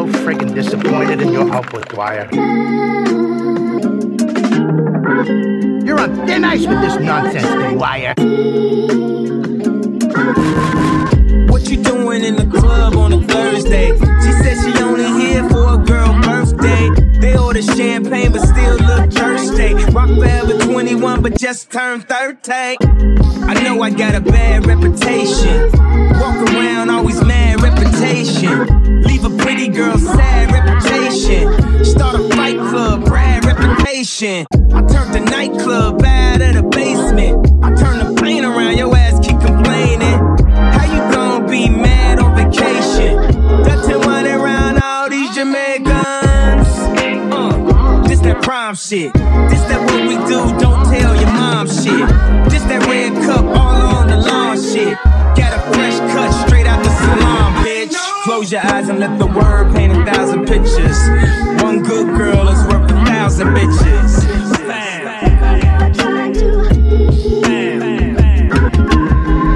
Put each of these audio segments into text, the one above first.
so freaking disappointed in your output, Dwyer. You're on thin ice with this nonsense, Dwyer. What you doing in the club on a Thursday? She said she only here for a girl birthday. They order champagne but still look thirsty. Rock forever 21 but just turned 30. I know I got a bad reputation. Walk around always mad reputation. Leave a pretty girl sad reputation. Start a fight club, bad reputation. I turned the nightclub bad at the basement. I turned the plane around, your ass keep complaining. How you gonna be mad on vacation? Dutton money around all these Jamaicans. Uh, this that prime shit. This that what we do, don't tell your mom shit. This that red cup all on Close your eyes and let the word paint a thousand pictures. One good girl is worth a thousand bitches. Bam. Bam.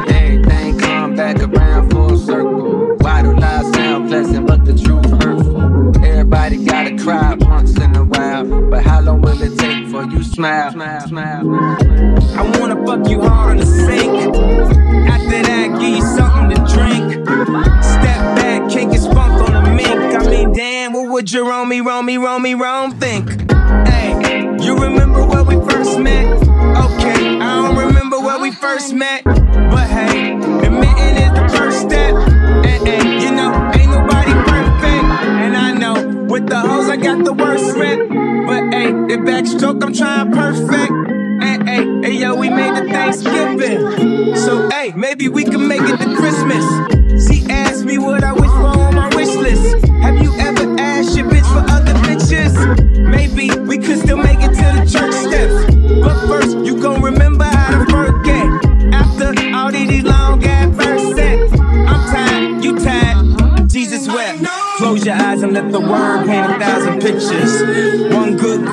Everything come back around full circle. Why do lies sound pleasant, but the truth hurtful? Everybody gotta cry once in a while, but how long will it take for you smile? smile, smile. I wanna fuck you hard in the what Jerome, Romy, Romy, Rome think? Hey, you remember where we first met? Okay, I don't remember where we first met. But hey, admitting is the first step. And, and you know, ain't nobody perfect. And I know, with the hoes, I got the worst rep. But hey, the backstroke, I'm trying perfect. Hey, hey, hey, yo, we made the Thanksgiving. Close your eyes and let the word paint a thousand pictures. One good